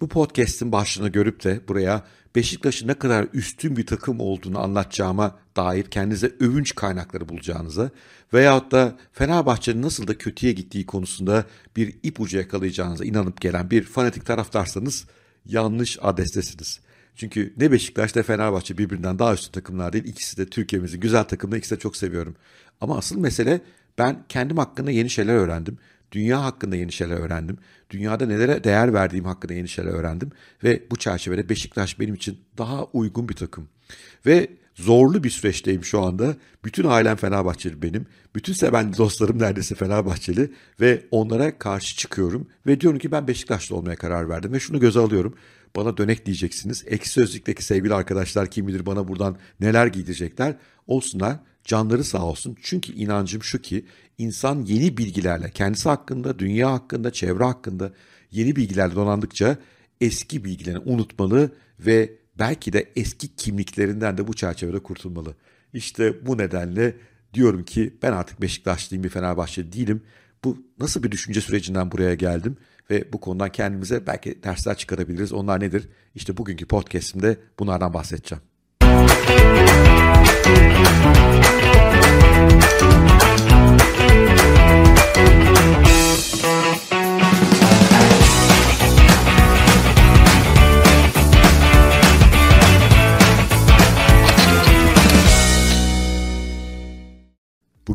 Bu podcast'in başlığını görüp de buraya Beşiktaş'ın ne kadar üstün bir takım olduğunu anlatacağıma dair kendinize övünç kaynakları bulacağınıza veyahut da Fenerbahçe'nin nasıl da kötüye gittiği konusunda bir ipucu yakalayacağınıza inanıp gelen bir fanatik taraftarsanız yanlış adrestesiniz. Çünkü ne Beşiktaş ne Fenerbahçe birbirinden daha üstün takımlar değil. İkisi de Türkiye'mizin güzel takımları. İkisi de çok seviyorum. Ama asıl mesele ben kendim hakkında yeni şeyler öğrendim. Dünya hakkında yeni şeyler öğrendim. Dünyada nelere değer verdiğim hakkında yeni şeyler öğrendim. Ve bu çerçevede Beşiktaş benim için daha uygun bir takım. Ve zorlu bir süreçteyim şu anda. Bütün ailem Fenerbahçeli benim. Bütün seven dostlarım neredeyse Fenerbahçeli. Ve onlara karşı çıkıyorum. Ve diyorum ki ben Beşiktaşlı olmaya karar verdim. Ve şunu göze alıyorum. Bana dönek diyeceksiniz. Eksi sözlükteki sevgili arkadaşlar kim bilir bana buradan neler giydirecekler. Olsunlar canları sağ olsun. Çünkü inancım şu ki insan yeni bilgilerle kendisi hakkında, dünya hakkında, çevre hakkında yeni bilgilerle donandıkça eski bilgilerini unutmalı ve belki de eski kimliklerinden de bu çerçevede kurtulmalı. İşte bu nedenle diyorum ki ben artık Beşiktaşlıyım bir Fenerbahçe değilim. Bu nasıl bir düşünce sürecinden buraya geldim ve bu konudan kendimize belki dersler çıkarabiliriz. Onlar nedir? İşte bugünkü podcastimde bunlardan bahsedeceğim.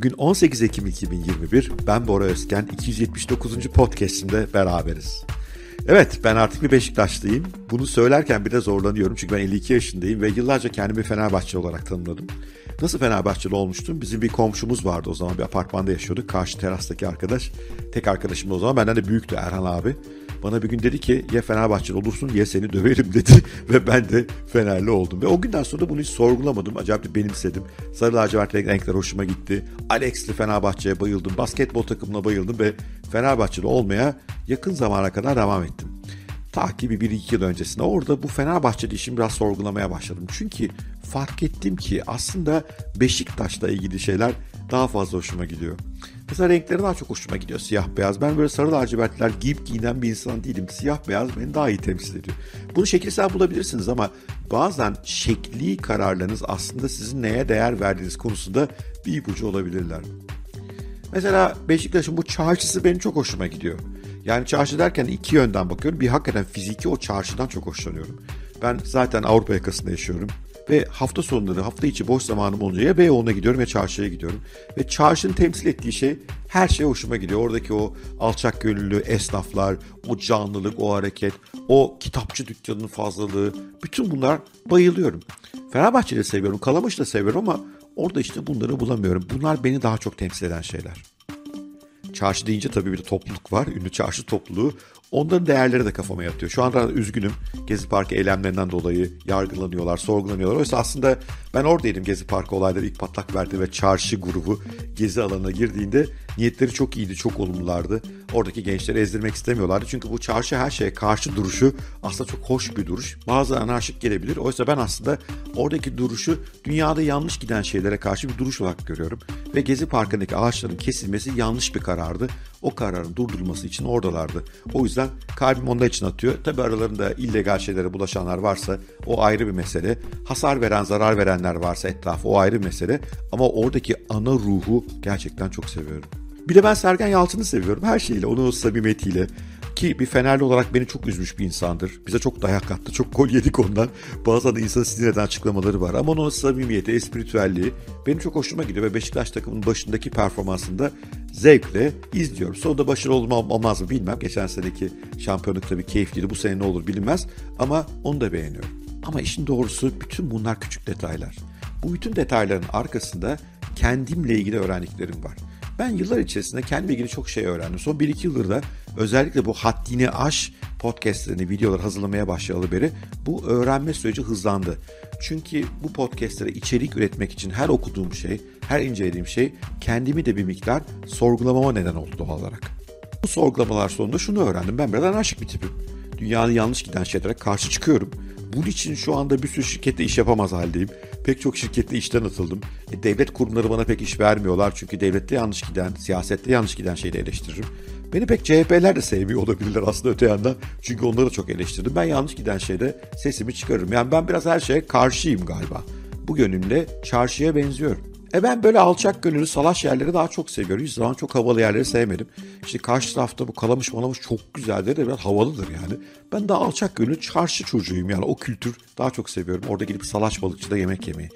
Bugün 18 Ekim 2021. Ben Bora Özken. 279. podcast'imde beraberiz. Evet ben artık bir Beşiktaşlıyım. Bunu söylerken bir de zorlanıyorum çünkü ben 52 yaşındayım ve yıllarca kendimi Fenerbahçe olarak tanımladım. Nasıl Fenerbahçeli olmuştum? Bizim bir komşumuz vardı o zaman bir apartmanda yaşıyorduk. Karşı terastaki arkadaş. Tek arkadaşım o zaman benden de büyüktü Erhan abi. Bana bir gün dedi ki ya Fenerbahçeli olursun ya seni döverim dedi. Ve ben de Fenerli oldum. Ve o günden sonra bunu hiç sorgulamadım. Acayip bir benimsedim. Sarı lacivert renkler hoşuma gitti. Alex'li Fenerbahçe'ye bayıldım. Basketbol takımına bayıldım ve Fenerbahçeli olmaya yakın zamana kadar devam ettim. Ta ki bir, iki yıl öncesinde orada bu Fenerbahçe'de işimi biraz sorgulamaya başladım. Çünkü fark ettim ki aslında Beşiktaş'la ilgili şeyler daha fazla hoşuma gidiyor. Mesela renkleri daha çok hoşuma gidiyor siyah beyaz. Ben böyle sarı lacivertler giyip giyinen bir insan değilim. Siyah beyaz beni daha iyi temsil ediyor. Bunu şekilsel bulabilirsiniz ama bazen şekli kararlarınız aslında sizin neye değer verdiğiniz konusunda bir ipucu olabilirler. Mesela Beşiktaş'ın bu çarşısı benim çok hoşuma gidiyor. Yani çarşı derken iki yönden bakıyorum. Bir hakikaten fiziki o çarşıdan çok hoşlanıyorum. Ben zaten Avrupa yakasında yaşıyorum. Ve hafta sonları, hafta içi boş zamanım olunca ya Beyoğlu'na gidiyorum ya çarşıya gidiyorum. Ve çarşının temsil ettiği şey her şey hoşuma gidiyor. Oradaki o alçak gönüllü esnaflar, o canlılık, o hareket, o kitapçı dükkanının fazlalığı. Bütün bunlar bayılıyorum. Fenerbahçe'yi seviyorum, Kalamış'ı da seviyorum ama orada işte bunları bulamıyorum. Bunlar beni daha çok temsil eden şeyler. Çarşı deyince tabii bir de topluluk var. Ünlü çarşı topluluğu. Onların değerleri de kafama yatıyor. Şu anda üzgünüm. Gezi Parkı eylemlerinden dolayı yargılanıyorlar, sorgulanıyorlar. Oysa aslında ben oradaydım Gezi Parkı olayları ilk patlak verdi ve çarşı grubu Gezi alanına girdiğinde niyetleri çok iyiydi, çok olumlulardı. Oradaki gençleri ezdirmek istemiyorlardı. Çünkü bu çarşı her şeye karşı duruşu aslında çok hoş bir duruş. Bazı anarşik gelebilir. Oysa ben aslında oradaki duruşu dünyada yanlış giden şeylere karşı bir duruş olarak görüyorum. Ve Gezi Parkı'ndaki ağaçların kesilmesi yanlış bir karardı. O kararın durdurulması için oradalardı. O yüzden kalbim onlar için atıyor. Tabi aralarında illegal şeylere bulaşanlar varsa o ayrı bir mesele. Hasar veren, zarar verenler varsa etrafı o ayrı bir mesele. Ama oradaki ana ruhu gerçekten çok seviyorum. Bir de ben Sergen Yalçın'ı seviyorum her şeyle, onun samimiyetiyle. Ki bir Fenerli olarak beni çok üzmüş bir insandır. Bize çok dayak attı, çok gol yedik ondan. Bazen de insanı sinir eden açıklamaları var. Ama onun samimiyeti, espritüelliği benim çok hoşuma gidiyor. Ve Beşiktaş takımının başındaki performansında zevkle izliyorum. Sonunda başarılı olmam olmaz mı bilmem. Geçen seneki şampiyonluk tabii keyifliydi. Bu sene ne olur bilinmez. Ama onu da beğeniyorum. Ama işin doğrusu bütün bunlar küçük detaylar. Bu bütün detayların arkasında kendimle ilgili öğrendiklerim var. Ben yıllar içerisinde kendimle ilgili çok şey öğrendim. Son 1-2 yıldır da özellikle bu haddini aş podcastlerini, videolar hazırlamaya başlayalı beri bu öğrenme süreci hızlandı. Çünkü bu podcastlere içerik üretmek için her okuduğum şey, her incelediğim şey kendimi de bir miktar sorgulamama neden oldu doğal olarak. Bu sorgulamalar sonunda şunu öğrendim. Ben biraz anarşik bir tipim. Dünyanın yanlış giden şeylere karşı çıkıyorum. Bunun için şu anda bir sürü şirkette iş yapamaz haldeyim. Pek çok şirkette işten atıldım. E, devlet kurumları bana pek iş vermiyorlar. Çünkü devlette yanlış giden, siyasette yanlış giden de eleştiririm. Beni pek CHP'ler de sevmiyor olabilirler aslında öte yandan. Çünkü onları çok eleştirdim. Ben yanlış giden şeyde sesimi çıkarırım. Yani ben biraz her şeye karşıyım galiba. Bu yönümle çarşıya benziyorum. E ben böyle alçak gönüllü salaş yerleri daha çok seviyorum. Hiç zaman çok havalı yerleri sevmedim. İşte karşı tarafta bu kalamış malamış çok güzeldir de biraz havalıdır yani. Ben daha alçak gönüllü çarşı çocuğuyum yani o kültür daha çok seviyorum. Orada gidip salaş balıkçıda yemek yemeyi.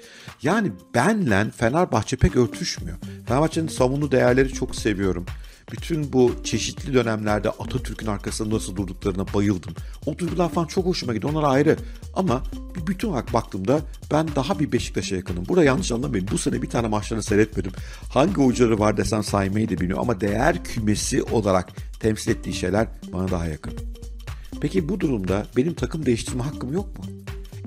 Yani benle Fenerbahçe pek örtüşmüyor. Fenerbahçe'nin savunduğu değerleri çok seviyorum. Bütün bu çeşitli dönemlerde Atatürk'ün arkasında nasıl durduklarına bayıldım. O duygular falan çok hoşuma gidiyor. Onlar ayrı. Ama bir bütün olarak baktığımda ben daha bir Beşiktaş'a yakınım. Burada yanlış anlamayın. Bu sene bir tane maçlarını seyretmedim. Hangi oyuncuları var desem saymayı da bilmiyorum. Ama değer kümesi olarak temsil ettiği şeyler bana daha yakın. Peki bu durumda benim takım değiştirme hakkım yok mu?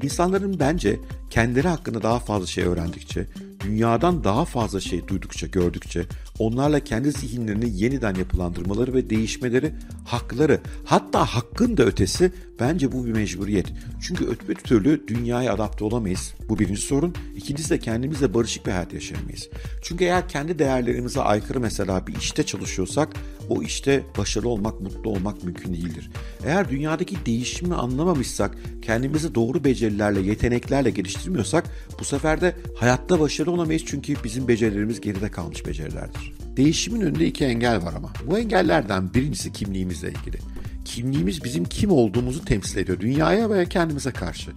İnsanların bence kendileri hakkında daha fazla şey öğrendikçe, dünyadan daha fazla şey duydukça, gördükçe onlarla kendi zihinlerini yeniden yapılandırmaları ve değişmeleri hakları. Hatta hakkın da ötesi bence bu bir mecburiyet. Çünkü ötme türlü dünyaya adapte olamayız. Bu birinci sorun. İkincisi de kendimizle barışık bir hayat yaşayamayız. Çünkü eğer kendi değerlerimize aykırı mesela bir işte çalışıyorsak o işte başarılı olmak, mutlu olmak mümkün değildir. Eğer dünyadaki değişimi anlamamışsak, kendimizi doğru becerilerle, yeteneklerle geliştirmiyorsak bu sefer de hayatta başarılı olamayız çünkü bizim becerilerimiz geride kalmış becerilerdir. Değişimin önünde iki engel var ama. Bu engellerden birincisi kimliğimizle ilgili. Kimliğimiz bizim kim olduğumuzu temsil ediyor dünyaya veya kendimize karşı.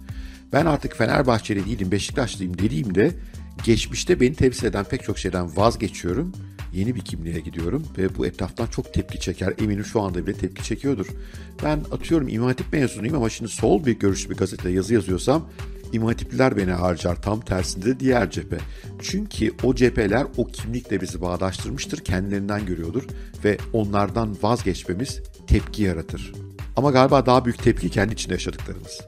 Ben artık Fenerbahçeli değilim, Beşiktaşlıyım dediğimde geçmişte beni temsil eden pek çok şeyden vazgeçiyorum. Yeni bir kimliğe gidiyorum ve bu etraftan çok tepki çeker. Eminim şu anda bile tepki çekiyordur. Ben atıyorum İmam Hatip mezunuyum ama şimdi sol bir görüşlü bir gazetede yazı yazıyorsam İmam Hatipliler beni harcar tam tersinde diğer cephe. Çünkü o cepheler o kimlikle bizi bağdaştırmıştır, kendilerinden görüyordur ve onlardan vazgeçmemiz tepki yaratır. Ama galiba daha büyük tepki kendi içinde yaşadıklarımız.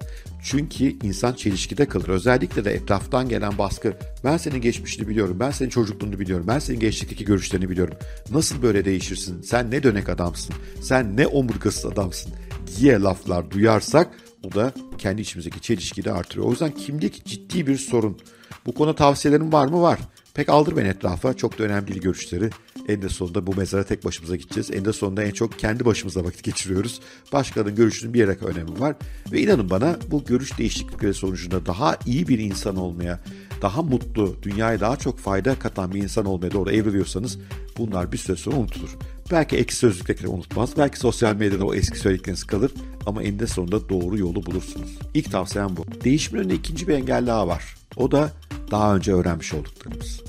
Çünkü insan çelişkide kalır. Özellikle de etraftan gelen baskı. Ben senin geçmişini biliyorum. Ben senin çocukluğunu biliyorum. Ben senin gençlikteki görüşlerini biliyorum. Nasıl böyle değişirsin? Sen ne dönek adamsın? Sen ne omurgasız adamsın? diye laflar duyarsak bu da kendi içimizdeki çelişkiyi de artırıyor. O yüzden kimlik ciddi bir sorun. Bu konu tavsiyelerim var mı? Var. Pek aldır beni etrafa. Çok da önemli değil görüşleri. En de sonunda bu mezara tek başımıza gideceğiz. En de sonunda en çok kendi başımıza vakit geçiriyoruz. Başkalarının görüşünün bir yere önemi var. Ve inanın bana bu görüş değişiklikleri sonucunda daha iyi bir insan olmaya, daha mutlu, dünyaya daha çok fayda katan bir insan olmaya doğru evriliyorsanız bunlar bir süre sonra unutulur. Belki eski sözlükleri unutmaz, belki sosyal medyada o eski söyledikleriniz kalır ama eninde sonunda doğru yolu bulursunuz. İlk tavsiyem bu. Değişimin önünde ikinci bir engel daha var. O da daha önce öğrenmiş olduklarımız.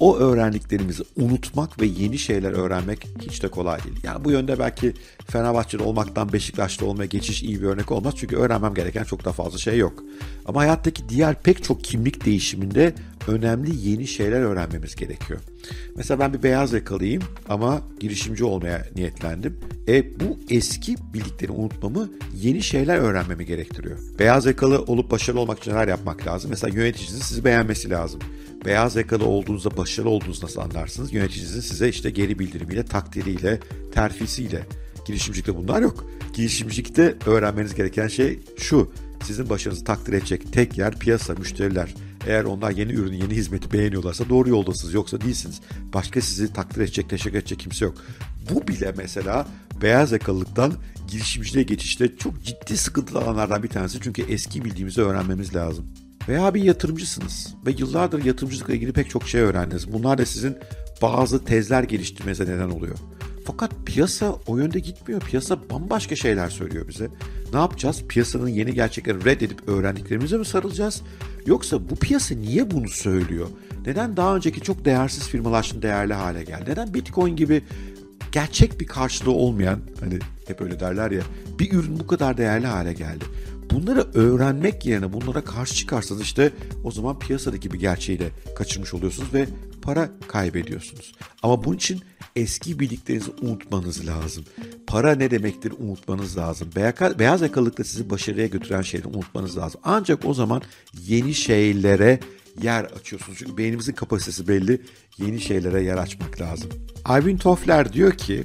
O öğrendiklerimizi unutmak ve yeni şeyler öğrenmek hiç de kolay değil. Yani bu yönde belki Fenerbahçeli olmaktan Beşiktaşlı olmaya geçiş iyi bir örnek olmaz. Çünkü öğrenmem gereken çok da fazla şey yok. Ama hayattaki diğer pek çok kimlik değişiminde önemli yeni şeyler öğrenmemiz gerekiyor. Mesela ben bir beyaz yakalıyım ama girişimci olmaya niyetlendim. E bu eski bildiklerimi unutmamı yeni şeyler öğrenmemi gerektiriyor. Beyaz yakalı olup başarılı olmak için neler yapmak lazım? Mesela yöneticinizin sizi beğenmesi lazım. Beyaz yakalı olduğunuzda başarılı olduğunuzu nasıl anlarsınız? Yöneticinizin size işte geri bildirimiyle, takdiriyle, terfisiyle. Girişimcilikte bunlar yok. Girişimcilikte öğrenmeniz gereken şey şu. Sizin başarınızı takdir edecek tek yer piyasa, müşteriler. Eğer onlar yeni ürünü, yeni hizmeti beğeniyorlarsa doğru yoldasınız. Yoksa değilsiniz. Başka sizi takdir edecek, teşekkür edecek kimse yok. Bu bile mesela beyaz yakalılıktan girişimciliğe geçişte çok ciddi sıkıntılı alanlardan bir tanesi. Çünkü eski bildiğimizi öğrenmemiz lazım. Veya bir yatırımcısınız ve yıllardır yatırımcılıkla ilgili pek çok şey öğrendiniz. Bunlar da sizin bazı tezler geliştirmenize neden oluyor. Fakat piyasa o yönde gitmiyor. Piyasa bambaşka şeyler söylüyor bize. Ne yapacağız? Piyasanın yeni gerçekleri reddedip öğrendiklerimize mi sarılacağız? Yoksa bu piyasa niye bunu söylüyor? Neden daha önceki çok değersiz firmalar şimdi değerli hale geldi? Neden Bitcoin gibi gerçek bir karşılığı olmayan, hani hep öyle derler ya, bir ürün bu kadar değerli hale geldi? Bunları öğrenmek yerine bunlara karşı çıkarsanız işte o zaman piyasadaki bir gerçeği de kaçırmış oluyorsunuz ve para kaybediyorsunuz. Ama bunun için eski bildiklerinizi unutmanız lazım. Para ne demektir unutmanız lazım. Beyaz yakalılıkta sizi başarıya götüren şeyleri unutmanız lazım. Ancak o zaman yeni şeylere yer açıyorsunuz. Çünkü beynimizin kapasitesi belli. Yeni şeylere yer açmak lazım. Alvin Toffler diyor ki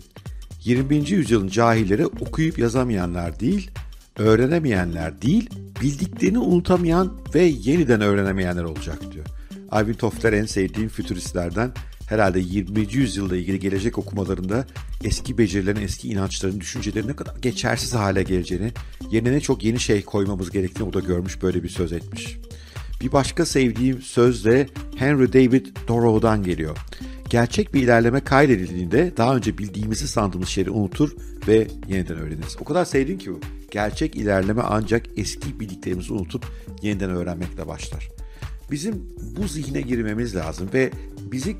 21. yüzyılın cahilleri okuyup yazamayanlar değil, öğrenemeyenler değil, bildiklerini unutamayan ve yeniden öğrenemeyenler olacak diyor. Alvin Toffler en sevdiğim fütüristlerden herhalde 20. yüzyılda ilgili gelecek okumalarında eski becerilerin, eski inançların, düşüncelerin ne kadar geçersiz hale geleceğini, yerine ne çok yeni şey koymamız gerektiğini o da görmüş, böyle bir söz etmiş. Bir başka sevdiğim söz de Henry David Thoreau'dan geliyor. Gerçek bir ilerleme kaydedildiğinde daha önce bildiğimizi sandığımız şeyleri unutur ve yeniden öğreniriz. O kadar sevdim ki bu. Gerçek ilerleme ancak eski bildiklerimizi unutup yeniden öğrenmekle başlar. Bizim bu zihne girmemiz lazım ve bizi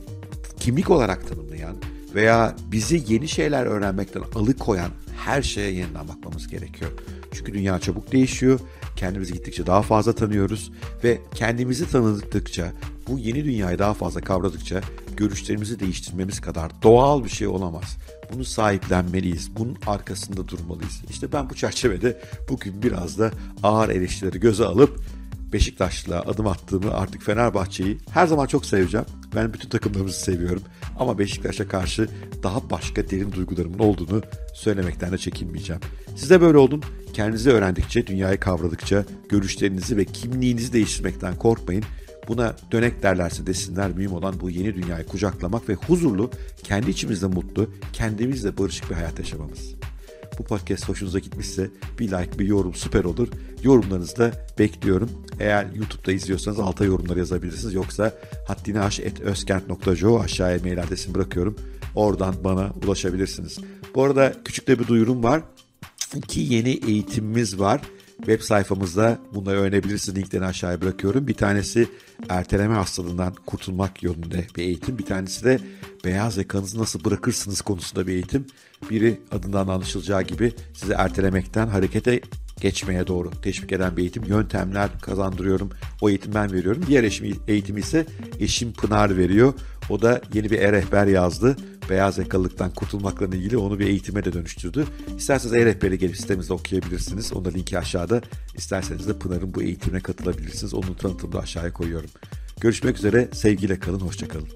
kimlik olarak tanımlayan veya bizi yeni şeyler öğrenmekten alıkoyan her şeye yeniden bakmamız gerekiyor. Çünkü dünya çabuk değişiyor. Kendimizi gittikçe daha fazla tanıyoruz ve kendimizi tanıdıkça, bu yeni dünyayı daha fazla kavradıkça görüşlerimizi değiştirmemiz kadar doğal bir şey olamaz. Bunu sahiplenmeliyiz. Bunun arkasında durmalıyız. İşte ben bu çerçevede bugün biraz da ağır eleştirileri göze alıp Beşiktaş'la adım attığımı artık Fenerbahçe'yi her zaman çok seveceğim. Ben bütün takımlarımızı seviyorum. Ama Beşiktaş'a karşı daha başka derin duygularımın olduğunu söylemekten de çekinmeyeceğim. Siz de böyle olun. Kendinizi öğrendikçe, dünyayı kavradıkça görüşlerinizi ve kimliğinizi değiştirmekten korkmayın. Buna dönek derlerse desinler mühim olan bu yeni dünyayı kucaklamak ve huzurlu, kendi içimizde mutlu, kendimizle barışık bir hayat yaşamamız. Bu podcast hoşunuza gitmişse bir like, bir yorum süper olur. Yorumlarınızı da bekliyorum. Eğer YouTube'da izliyorsanız alta yorumları yazabilirsiniz. Yoksa haddinaş.özkent.co aşağıya mail adresini bırakıyorum. Oradan bana ulaşabilirsiniz. Bu arada küçük de bir duyurum var. İki yeni eğitimimiz var. Web sayfamızda bunları öğrenebilirsiniz. Linklerini aşağıya bırakıyorum. Bir tanesi erteleme hastalığından kurtulmak yolunda bir eğitim. Bir tanesi de beyaz yakanızı nasıl bırakırsınız konusunda bir eğitim. Biri adından anlaşılacağı gibi sizi ertelemekten harekete geçmeye doğru teşvik eden bir eğitim. Yöntemler kazandırıyorum. O eğitim ben veriyorum. Diğer eşim, eğitimi ise eşim Pınar veriyor. O da yeni bir e-rehber yazdı. Beyaz yakalılıktan kurtulmakla ilgili onu bir eğitime de dönüştürdü. İsterseniz e-rehberi gelip sitemizde okuyabilirsiniz. Onun da linki aşağıda. İsterseniz de Pınar'ın bu eğitimine katılabilirsiniz. Onun tanıtımını da aşağıya koyuyorum. Görüşmek üzere. Sevgiyle kalın. Hoşçakalın.